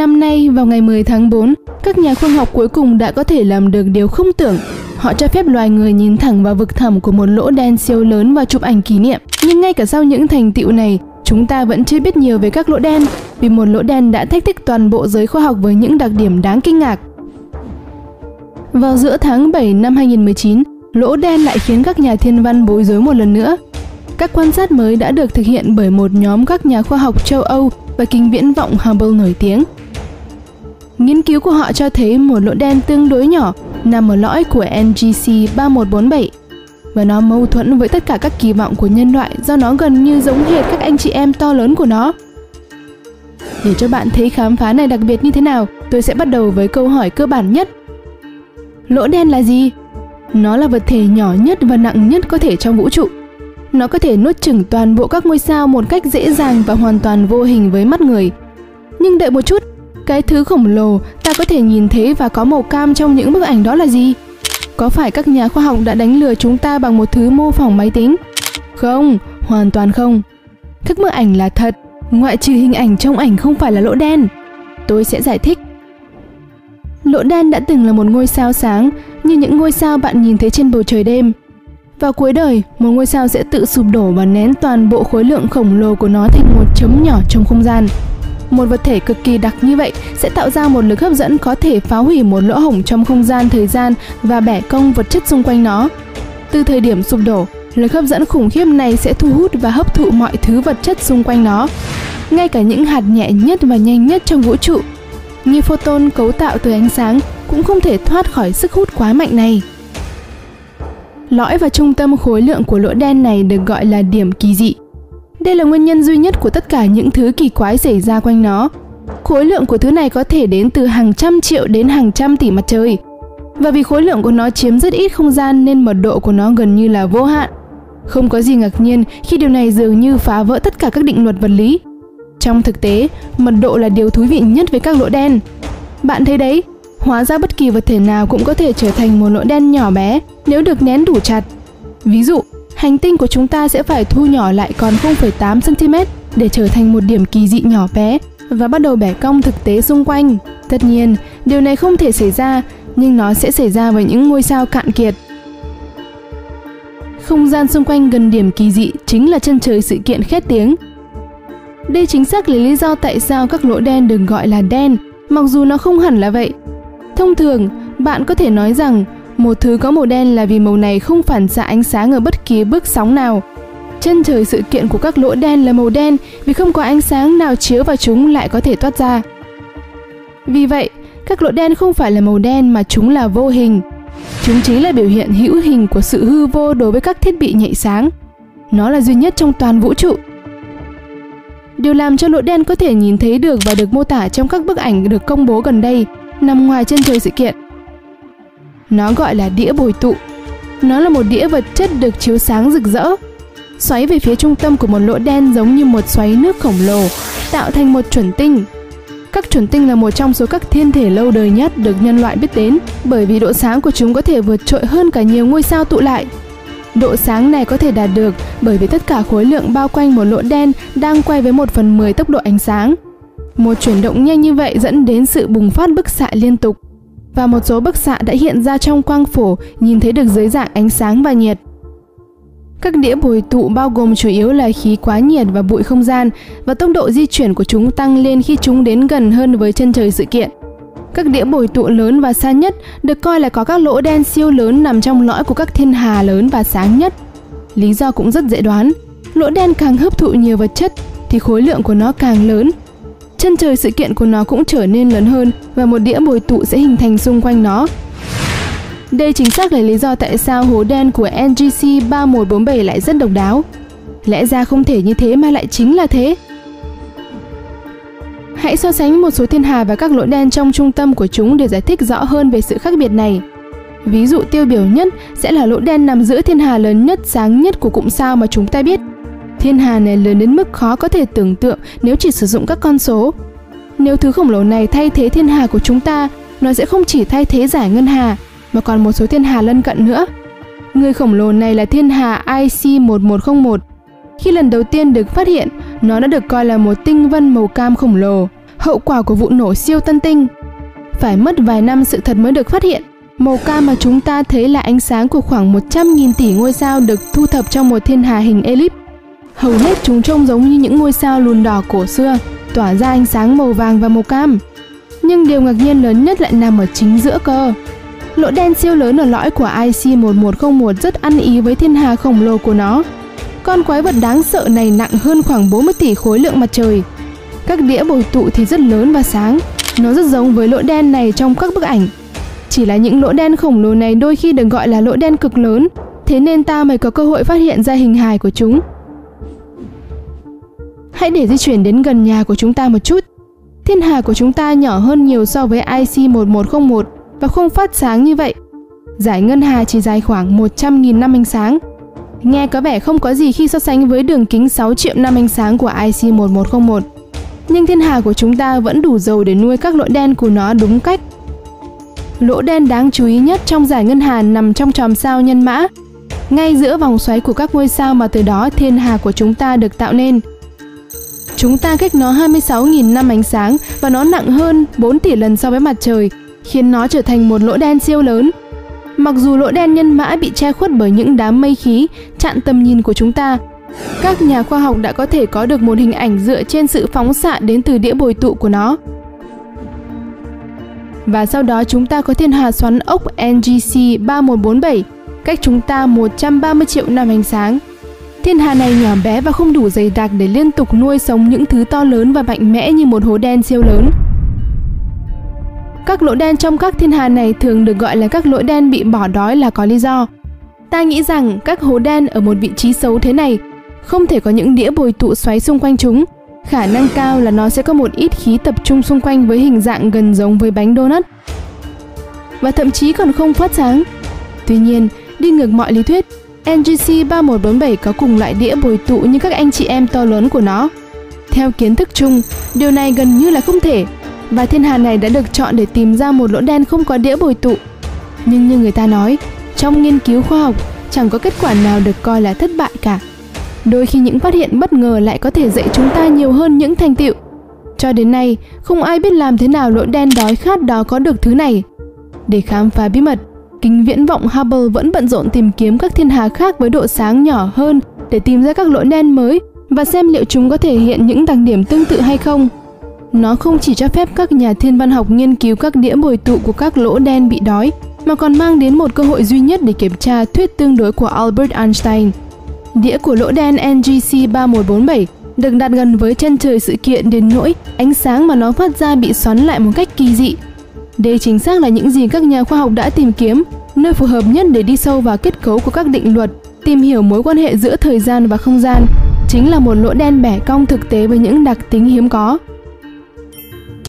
Năm nay, vào ngày 10 tháng 4, các nhà khoa học cuối cùng đã có thể làm được điều không tưởng. Họ cho phép loài người nhìn thẳng vào vực thẳm của một lỗ đen siêu lớn và chụp ảnh kỷ niệm. Nhưng ngay cả sau những thành tựu này, chúng ta vẫn chưa biết nhiều về các lỗ đen, vì một lỗ đen đã thách thức toàn bộ giới khoa học với những đặc điểm đáng kinh ngạc. Vào giữa tháng 7 năm 2019, lỗ đen lại khiến các nhà thiên văn bối rối một lần nữa. Các quan sát mới đã được thực hiện bởi một nhóm các nhà khoa học châu Âu và kính viễn vọng Hubble nổi tiếng. Nghiên cứu của họ cho thấy một lỗ đen tương đối nhỏ nằm ở lõi của NGC 3147 và nó mâu thuẫn với tất cả các kỳ vọng của nhân loại do nó gần như giống hệt các anh chị em to lớn của nó. Để cho bạn thấy khám phá này đặc biệt như thế nào, tôi sẽ bắt đầu với câu hỏi cơ bản nhất. Lỗ đen là gì? Nó là vật thể nhỏ nhất và nặng nhất có thể trong vũ trụ. Nó có thể nuốt chửng toàn bộ các ngôi sao một cách dễ dàng và hoàn toàn vô hình với mắt người. Nhưng đợi một chút, cái thứ khổng lồ ta có thể nhìn thấy và có màu cam trong những bức ảnh đó là gì? Có phải các nhà khoa học đã đánh lừa chúng ta bằng một thứ mô phỏng máy tính? Không, hoàn toàn không. Các bức ảnh là thật, ngoại trừ hình ảnh trong ảnh không phải là lỗ đen. Tôi sẽ giải thích. Lỗ đen đã từng là một ngôi sao sáng, như những ngôi sao bạn nhìn thấy trên bầu trời đêm. Vào cuối đời, một ngôi sao sẽ tự sụp đổ và nén toàn bộ khối lượng khổng lồ của nó thành một chấm nhỏ trong không gian. Một vật thể cực kỳ đặc như vậy sẽ tạo ra một lực hấp dẫn có thể phá hủy một lỗ hổng trong không gian thời gian và bẻ cong vật chất xung quanh nó. Từ thời điểm sụp đổ, lực hấp dẫn khủng khiếp này sẽ thu hút và hấp thụ mọi thứ vật chất xung quanh nó. Ngay cả những hạt nhẹ nhất và nhanh nhất trong vũ trụ, như photon cấu tạo từ ánh sáng cũng không thể thoát khỏi sức hút quá mạnh này. Lõi và trung tâm khối lượng của lỗ đen này được gọi là điểm kỳ dị. Đây là nguyên nhân duy nhất của tất cả những thứ kỳ quái xảy ra quanh nó. Khối lượng của thứ này có thể đến từ hàng trăm triệu đến hàng trăm tỷ mặt trời. Và vì khối lượng của nó chiếm rất ít không gian nên mật độ của nó gần như là vô hạn. Không có gì ngạc nhiên khi điều này dường như phá vỡ tất cả các định luật vật lý. Trong thực tế, mật độ là điều thú vị nhất với các lỗ đen. Bạn thấy đấy, hóa ra bất kỳ vật thể nào cũng có thể trở thành một lỗ đen nhỏ bé nếu được nén đủ chặt. Ví dụ, hành tinh của chúng ta sẽ phải thu nhỏ lại còn 0,8 cm để trở thành một điểm kỳ dị nhỏ bé và bắt đầu bẻ cong thực tế xung quanh. Tất nhiên, điều này không thể xảy ra, nhưng nó sẽ xảy ra với những ngôi sao cạn kiệt. Không gian xung quanh gần điểm kỳ dị chính là chân trời sự kiện khét tiếng. Đây chính xác là lý do tại sao các lỗ đen được gọi là đen, mặc dù nó không hẳn là vậy. Thông thường, bạn có thể nói rằng một thứ có màu đen là vì màu này không phản xạ ánh sáng ở bất kỳ bước sóng nào. Chân trời sự kiện của các lỗ đen là màu đen vì không có ánh sáng nào chiếu vào chúng lại có thể toát ra. Vì vậy, các lỗ đen không phải là màu đen mà chúng là vô hình. Chúng chính là biểu hiện hữu hình của sự hư vô đối với các thiết bị nhạy sáng. Nó là duy nhất trong toàn vũ trụ. Điều làm cho lỗ đen có thể nhìn thấy được và được mô tả trong các bức ảnh được công bố gần đây nằm ngoài chân trời sự kiện. Nó gọi là đĩa bồi tụ. Nó là một đĩa vật chất được chiếu sáng rực rỡ, xoáy về phía trung tâm của một lỗ đen giống như một xoáy nước khổng lồ, tạo thành một chuẩn tinh. Các chuẩn tinh là một trong số các thiên thể lâu đời nhất được nhân loại biết đến, bởi vì độ sáng của chúng có thể vượt trội hơn cả nhiều ngôi sao tụ lại. Độ sáng này có thể đạt được bởi vì tất cả khối lượng bao quanh một lỗ đen đang quay với 1 phần 10 tốc độ ánh sáng. Một chuyển động nhanh như vậy dẫn đến sự bùng phát bức xạ liên tục và một số bức xạ đã hiện ra trong quang phổ nhìn thấy được dưới dạng ánh sáng và nhiệt. Các đĩa bồi tụ bao gồm chủ yếu là khí quá nhiệt và bụi không gian và tốc độ di chuyển của chúng tăng lên khi chúng đến gần hơn với chân trời sự kiện. Các đĩa bồi tụ lớn và xa nhất được coi là có các lỗ đen siêu lớn nằm trong lõi của các thiên hà lớn và sáng nhất. Lý do cũng rất dễ đoán, lỗ đen càng hấp thụ nhiều vật chất thì khối lượng của nó càng lớn chân trời sự kiện của nó cũng trở nên lớn hơn và một đĩa bồi tụ sẽ hình thành xung quanh nó. Đây chính xác là lý do tại sao hố đen của NGC 3147 lại rất độc đáo. Lẽ ra không thể như thế mà lại chính là thế. Hãy so sánh một số thiên hà và các lỗ đen trong trung tâm của chúng để giải thích rõ hơn về sự khác biệt này. Ví dụ tiêu biểu nhất sẽ là lỗ đen nằm giữa thiên hà lớn nhất, sáng nhất của cụm sao mà chúng ta biết – Thiên hà này lớn đến mức khó có thể tưởng tượng nếu chỉ sử dụng các con số. Nếu thứ khổng lồ này thay thế thiên hà của chúng ta, nó sẽ không chỉ thay thế giải ngân hà, mà còn một số thiên hà lân cận nữa. Người khổng lồ này là thiên hà IC1101. Khi lần đầu tiên được phát hiện, nó đã được coi là một tinh vân màu cam khổng lồ. hậu quả của vụ nổ siêu tân tinh. Phải mất vài năm sự thật mới được phát hiện. Màu cam mà chúng ta thấy là ánh sáng của khoảng 100.000 tỷ ngôi sao được thu thập trong một thiên hà hình elip. Hầu hết chúng trông giống như những ngôi sao lùn đỏ cổ xưa, tỏa ra ánh sáng màu vàng và màu cam. Nhưng điều ngạc nhiên lớn nhất lại nằm ở chính giữa cơ. Lỗ đen siêu lớn ở lõi của IC1101 rất ăn ý với thiên hà khổng lồ của nó. Con quái vật đáng sợ này nặng hơn khoảng 40 tỷ khối lượng mặt trời. Các đĩa bồi tụ thì rất lớn và sáng. Nó rất giống với lỗ đen này trong các bức ảnh. Chỉ là những lỗ đen khổng lồ này đôi khi được gọi là lỗ đen cực lớn, thế nên ta mới có cơ hội phát hiện ra hình hài của chúng. Hãy để di chuyển đến gần nhà của chúng ta một chút. Thiên hà của chúng ta nhỏ hơn nhiều so với IC1101 và không phát sáng như vậy. Giải ngân hà chỉ dài khoảng 100.000 năm ánh sáng. Nghe có vẻ không có gì khi so sánh với đường kính 6 triệu năm ánh sáng của IC1101. Nhưng thiên hà của chúng ta vẫn đủ dầu để nuôi các lỗ đen của nó đúng cách. Lỗ đen đáng chú ý nhất trong giải ngân hà nằm trong chòm sao nhân mã, ngay giữa vòng xoáy của các ngôi sao mà từ đó thiên hà của chúng ta được tạo nên. Chúng ta cách nó 26.000 năm ánh sáng và nó nặng hơn 4 tỷ lần so với mặt trời, khiến nó trở thành một lỗ đen siêu lớn. Mặc dù lỗ đen nhân mã bị che khuất bởi những đám mây khí chặn tầm nhìn của chúng ta, các nhà khoa học đã có thể có được một hình ảnh dựa trên sự phóng xạ đến từ đĩa bồi tụ của nó. Và sau đó chúng ta có thiên hà xoắn ốc NGC 3147, cách chúng ta 130 triệu năm ánh sáng. Thiên hà này nhỏ bé và không đủ dày đặc để liên tục nuôi sống những thứ to lớn và mạnh mẽ như một hố đen siêu lớn. Các lỗ đen trong các thiên hà này thường được gọi là các lỗ đen bị bỏ đói là có lý do. Ta nghĩ rằng các hố đen ở một vị trí xấu thế này không thể có những đĩa bồi tụ xoáy xung quanh chúng. Khả năng cao là nó sẽ có một ít khí tập trung xung quanh với hình dạng gần giống với bánh donut. Và thậm chí còn không phát sáng. Tuy nhiên, đi ngược mọi lý thuyết, NGC 3147 có cùng loại đĩa bồi tụ như các anh chị em to lớn của nó. Theo kiến thức chung, điều này gần như là không thể, và thiên hà này đã được chọn để tìm ra một lỗ đen không có đĩa bồi tụ. Nhưng như người ta nói, trong nghiên cứu khoa học, chẳng có kết quả nào được coi là thất bại cả. Đôi khi những phát hiện bất ngờ lại có thể dạy chúng ta nhiều hơn những thành tựu. Cho đến nay, không ai biết làm thế nào lỗ đen đói khát đó có được thứ này. Để khám phá bí mật, kính viễn vọng Hubble vẫn bận rộn tìm kiếm các thiên hà khác với độ sáng nhỏ hơn để tìm ra các lỗ đen mới và xem liệu chúng có thể hiện những đặc điểm tương tự hay không. Nó không chỉ cho phép các nhà thiên văn học nghiên cứu các đĩa bồi tụ của các lỗ đen bị đói, mà còn mang đến một cơ hội duy nhất để kiểm tra thuyết tương đối của Albert Einstein. Đĩa của lỗ đen NGC 3147 được đặt gần với chân trời sự kiện đến nỗi ánh sáng mà nó phát ra bị xoắn lại một cách kỳ dị. Đây chính xác là những gì các nhà khoa học đã tìm kiếm, nơi phù hợp nhất để đi sâu vào kết cấu của các định luật, tìm hiểu mối quan hệ giữa thời gian và không gian, chính là một lỗ đen bẻ cong thực tế với những đặc tính hiếm có.